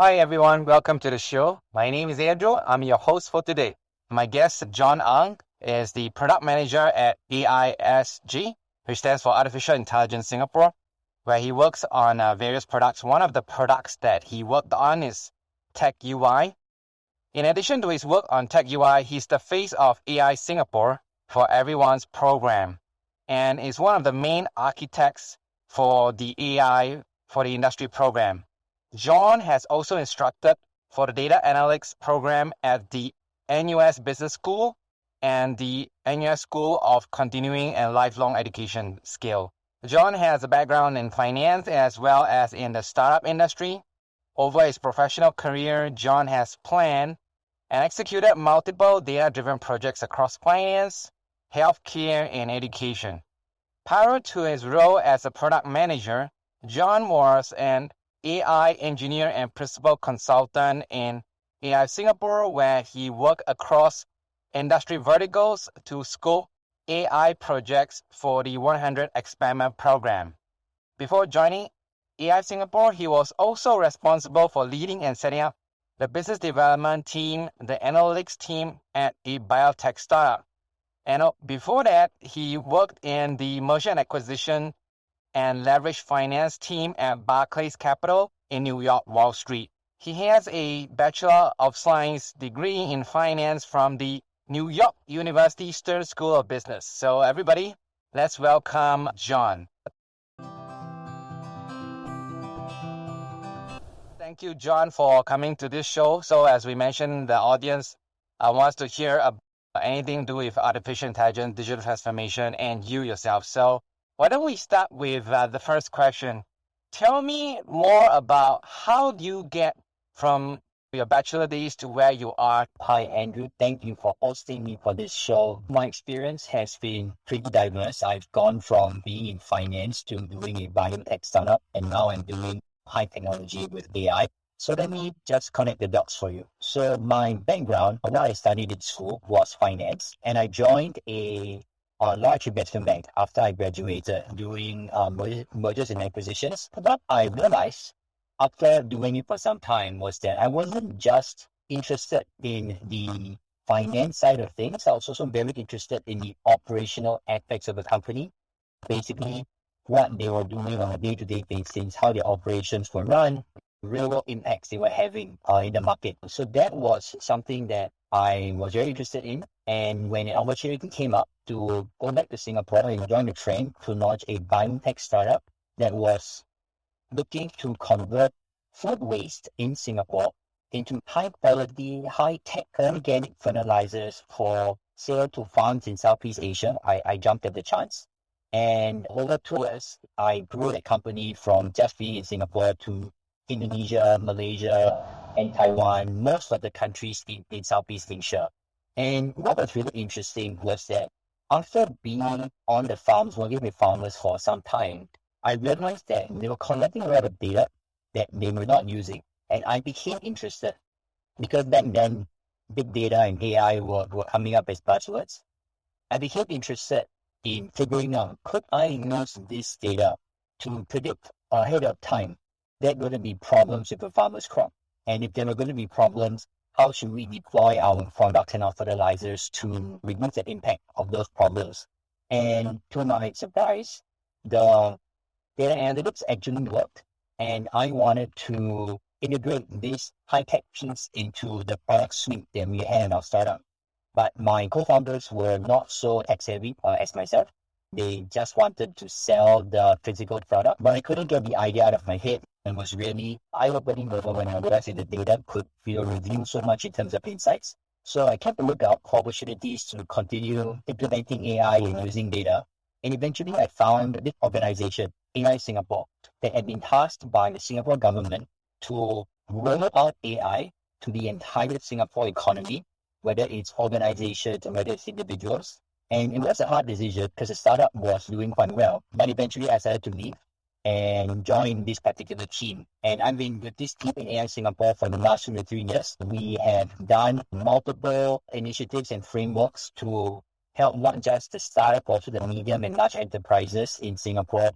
Hi everyone, welcome to the show. My name is Andrew. I'm your host for today. My guest, John Ang, is the product manager at AISG, which stands for Artificial Intelligence Singapore, where he works on uh, various products. One of the products that he worked on is TagUI. In addition to his work on TagUI, he's the face of AI Singapore for Everyone's program and is one of the main architects for the AI for the industry program. John has also instructed for the data analytics program at the NUS Business School and the NUS School of Continuing and Lifelong Education SCALE. John has a background in finance as well as in the startup industry. Over his professional career, John has planned and executed multiple data driven projects across finance, healthcare, and education. Prior to his role as a product manager, John was an AI engineer and principal consultant in AI Singapore, where he worked across industry verticals to scope AI projects for the 100 Experiment program. Before joining AI Singapore, he was also responsible for leading and setting up the business development team, the analytics team at a biotech startup. And uh, before that, he worked in the merger and acquisition and leverage finance team at Barclays Capital in New York, Wall Street. He has a Bachelor of Science degree in finance from the New York University Stern School of Business. So, everybody, let's welcome John. Thank you, John, for coming to this show. So, as we mentioned, the audience uh, wants to hear about anything to do with artificial intelligence, digital transformation, and you yourself. So, why don't we start with uh, the first question? Tell me more about how do you get from your bachelor days to where you are. Hi, Andrew. Thank you for hosting me for this show. My experience has been pretty diverse. I've gone from being in finance to doing a biotech startup, and now I'm doing high technology with AI. So let me just connect the dots for you. So my background, what I studied in school was finance, and I joined a a large investment bank after I graduated doing um, mergers and acquisitions. But I realized after doing it for some time was that I wasn't just interested in the finance side of things. I was also very interested in the operational aspects of the company. Basically, what they were doing on a day-to-day basis, how their operations were run, real impacts they were having uh, in the market. So that was something that I was very interested in. And when an opportunity came up to go back to Singapore and join the train to launch a biotech startup that was looking to convert food waste in Singapore into high quality, high tech organic fertilizers for sale to farms in Southeast Asia, I, I jumped at the chance. And over two years, I grew the company from just being in Singapore to Indonesia, Malaysia, and Taiwan, most of the countries in, in Southeast Asia. And what was really interesting was that after being on the farms, working with farmers for some time, I realized that they were collecting a lot of data that they were not using. And I became interested because back then, big data and AI were, were coming up as buzzwords. I became interested in figuring out could I use this data to predict ahead of time there are going to be problems with the farmer's crop. And if there are going to be problems, how should we deploy our products and our fertilizers to reduce the impact of those problems. And to my surprise, the data analytics actually worked. And I wanted to integrate this high-tech piece into the product suite that we had in our startup. But my co-founders were not so tech-savvy uh, as myself. They just wanted to sell the physical product, but I couldn't get the idea out of my head and was really eye-opening when I realized that the data could know, reveal so much in terms of insights. So I kept a lookout for opportunities to continue implementing AI and using data. And eventually I found this organization, AI Singapore, that had been tasked by the Singapore government to roll out AI to the entire Singapore economy, whether it's organizations or whether it's individuals. And it was a hard decision because the startup was doing quite well. But eventually I decided to leave and join this particular team. And I've been with this team in AI Singapore for the last two three years. We have done multiple initiatives and frameworks to help not just the startup, also the medium and large enterprises in Singapore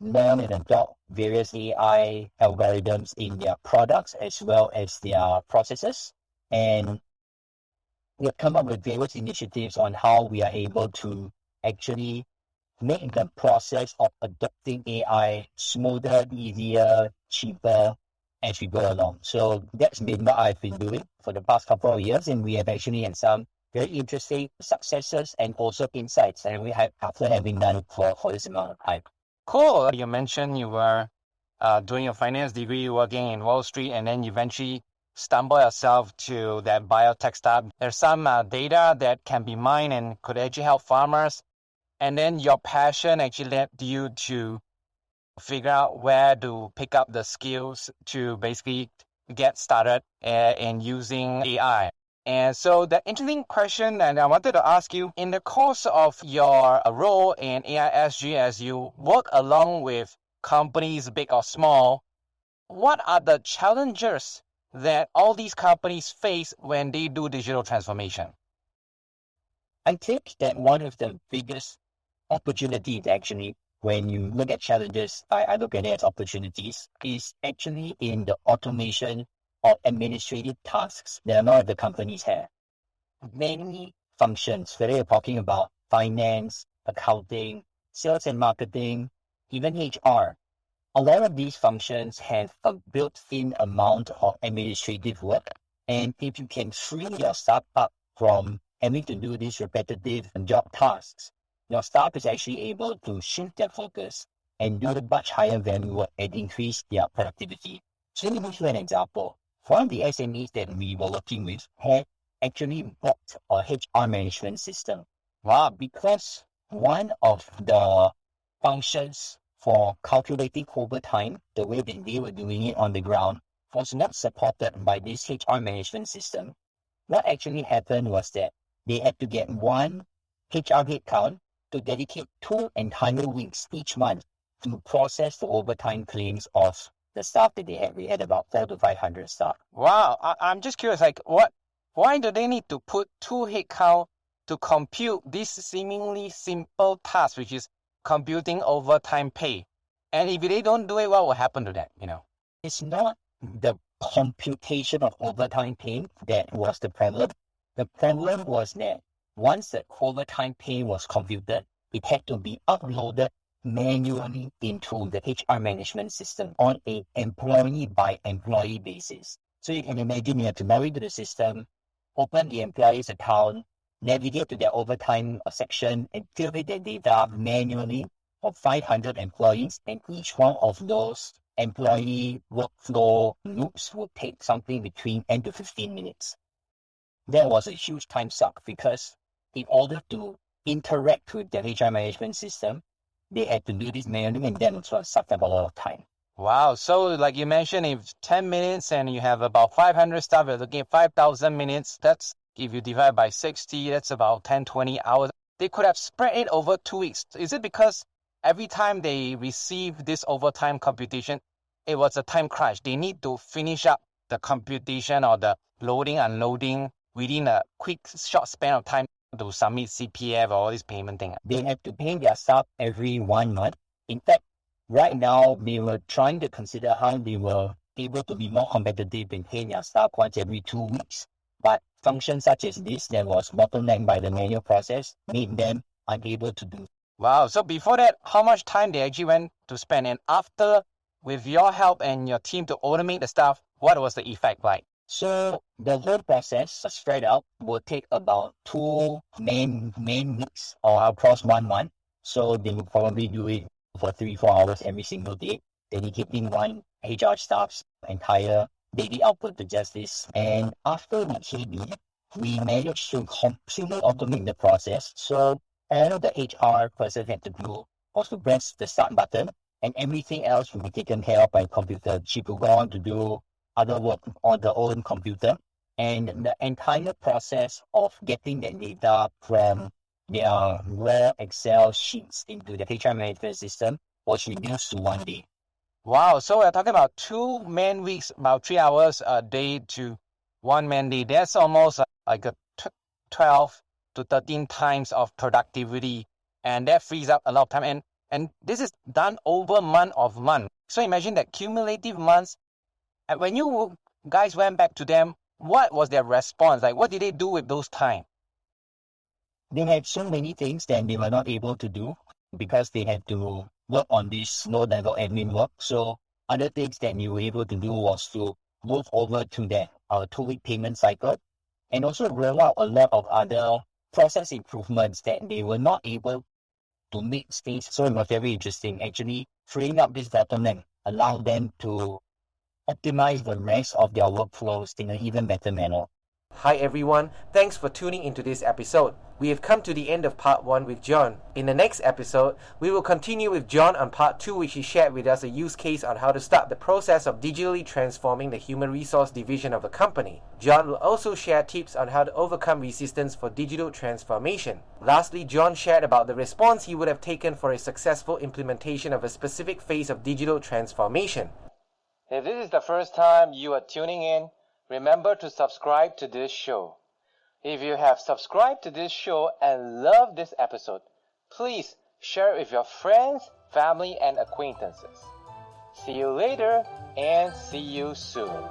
learn and adopt various AI algorithms in their products as well as their processes. And we've come up with various initiatives on how we are able to actually make the process of adopting AI smoother, easier, cheaper as we go along. So that's been what I've been doing for the past couple of years, and we have actually had some very interesting successes and also insights, and we have after having done for, for this amount of time. Cool. You mentioned you were uh, doing your finance degree, working in Wall Street, and then eventually stumble yourself to that biotech startup. There's some uh, data that can be mined and could actually help farmers. And then your passion actually led you to figure out where to pick up the skills to basically get started uh, in using AI. And so the interesting question that I wanted to ask you in the course of your role in AISG as you work along with companies big or small, what are the challenges that all these companies face when they do digital transformation? I think that one of the biggest opportunities actually when you look at challenges, I, I look at it as opportunities, is actually in the automation of administrative tasks that a lot of the companies have. Many functions, whether you're talking about finance, accounting, sales and marketing, even HR, a lot of these functions have a built-in amount of administrative work. And if you can free your staff up from having to do these repetitive job tasks, your staff is actually able to shift their focus and do the much higher value and increase their productivity. So let me give you an example. One of the SMEs that we were working with had actually bought a HR management system. Wow, because one of the functions for calculating overtime, the way that they were doing it on the ground, was not supported by this HR management system. What actually happened was that they had to get one HR headcount to dedicate two entire weeks each month to process the overtime claims of the staff that they had, we had about four to five hundred staff. Wow, I, am just curious, like what? Why do they need to put two headcount to compute this seemingly simple task, which is computing overtime pay? And if they don't do it, what will happen to that? You know, it's not the computation of overtime pay that was the problem. The problem was that once the overtime pay was computed, it had to be uploaded manually into the HR management system on a employee by employee basis. So you can imagine you have to log into the system, open the employee's account, navigate to their overtime uh, section and fill in their data manually for 500 employees. And each one of those employee workflow loops will take something between 10 to 15 minutes. That was a huge time suck because in order to interact with the HR management system, they had to do this manually and then it sucked up a lot of time. Wow. So like you mentioned, if 10 minutes and you have about 500 staff, you're looking at 5,000 minutes. That's, if you divide by 60, that's about 10, 20 hours. They could have spread it over two weeks. Is it because every time they receive this overtime computation, it was a time crunch? They need to finish up the computation or the loading, unloading within a quick, short span of time to submit CPF or all this payment thing? They have to pay their staff every one month. In fact, right now they were trying to consider how they were able to be more competitive in paying their staff once every two weeks. But functions such as this that was bottlenecked by the manual process made them unable to do. Wow. So before that, how much time they actually went to spend? And after, with your help and your team to automate the stuff, what was the effect like? So the whole process spread out will take about two main main weeks or across one month. So they will probably do it for three, four hours every single day, dedicating one HR staff's entire daily output to just this. And after the KB, we managed to completely automate the process. So all the HR person had to do also press the start button and everything else will be taken care of by computer. She will go on to do other work on their own computer. And the entire process of getting the data from their rare Excel sheets into the HR management system was reduced to one day. Wow. So we're talking about two man weeks, about three hours a day to one man day. That's almost uh, like a 12 to 13 times of productivity. And that frees up a lot of time. And, and this is done over month of month. So imagine that cumulative months. When you guys went back to them, what was their response? Like, what did they do with those time? They had so many things that they were not able to do because they had to work on this low level admin work. So other things that we were able to do was to move over to that uh, two week payment cycle and also roll out a lot of other process improvements that they were not able to make space. So it was very interesting. Actually, freeing up this bottleneck allowed them to optimize the rest of their workflows in an even better manner. Hi everyone, thanks for tuning into this episode. We have come to the end of part 1 with John. In the next episode, we will continue with John on part 2 which he shared with us a use case on how to start the process of digitally transforming the human resource division of a company. John will also share tips on how to overcome resistance for digital transformation. Lastly, John shared about the response he would have taken for a successful implementation of a specific phase of digital transformation. If this is the first time you are tuning in, remember to subscribe to this show. If you have subscribed to this show and love this episode, please share it with your friends, family, and acquaintances. See you later and see you soon.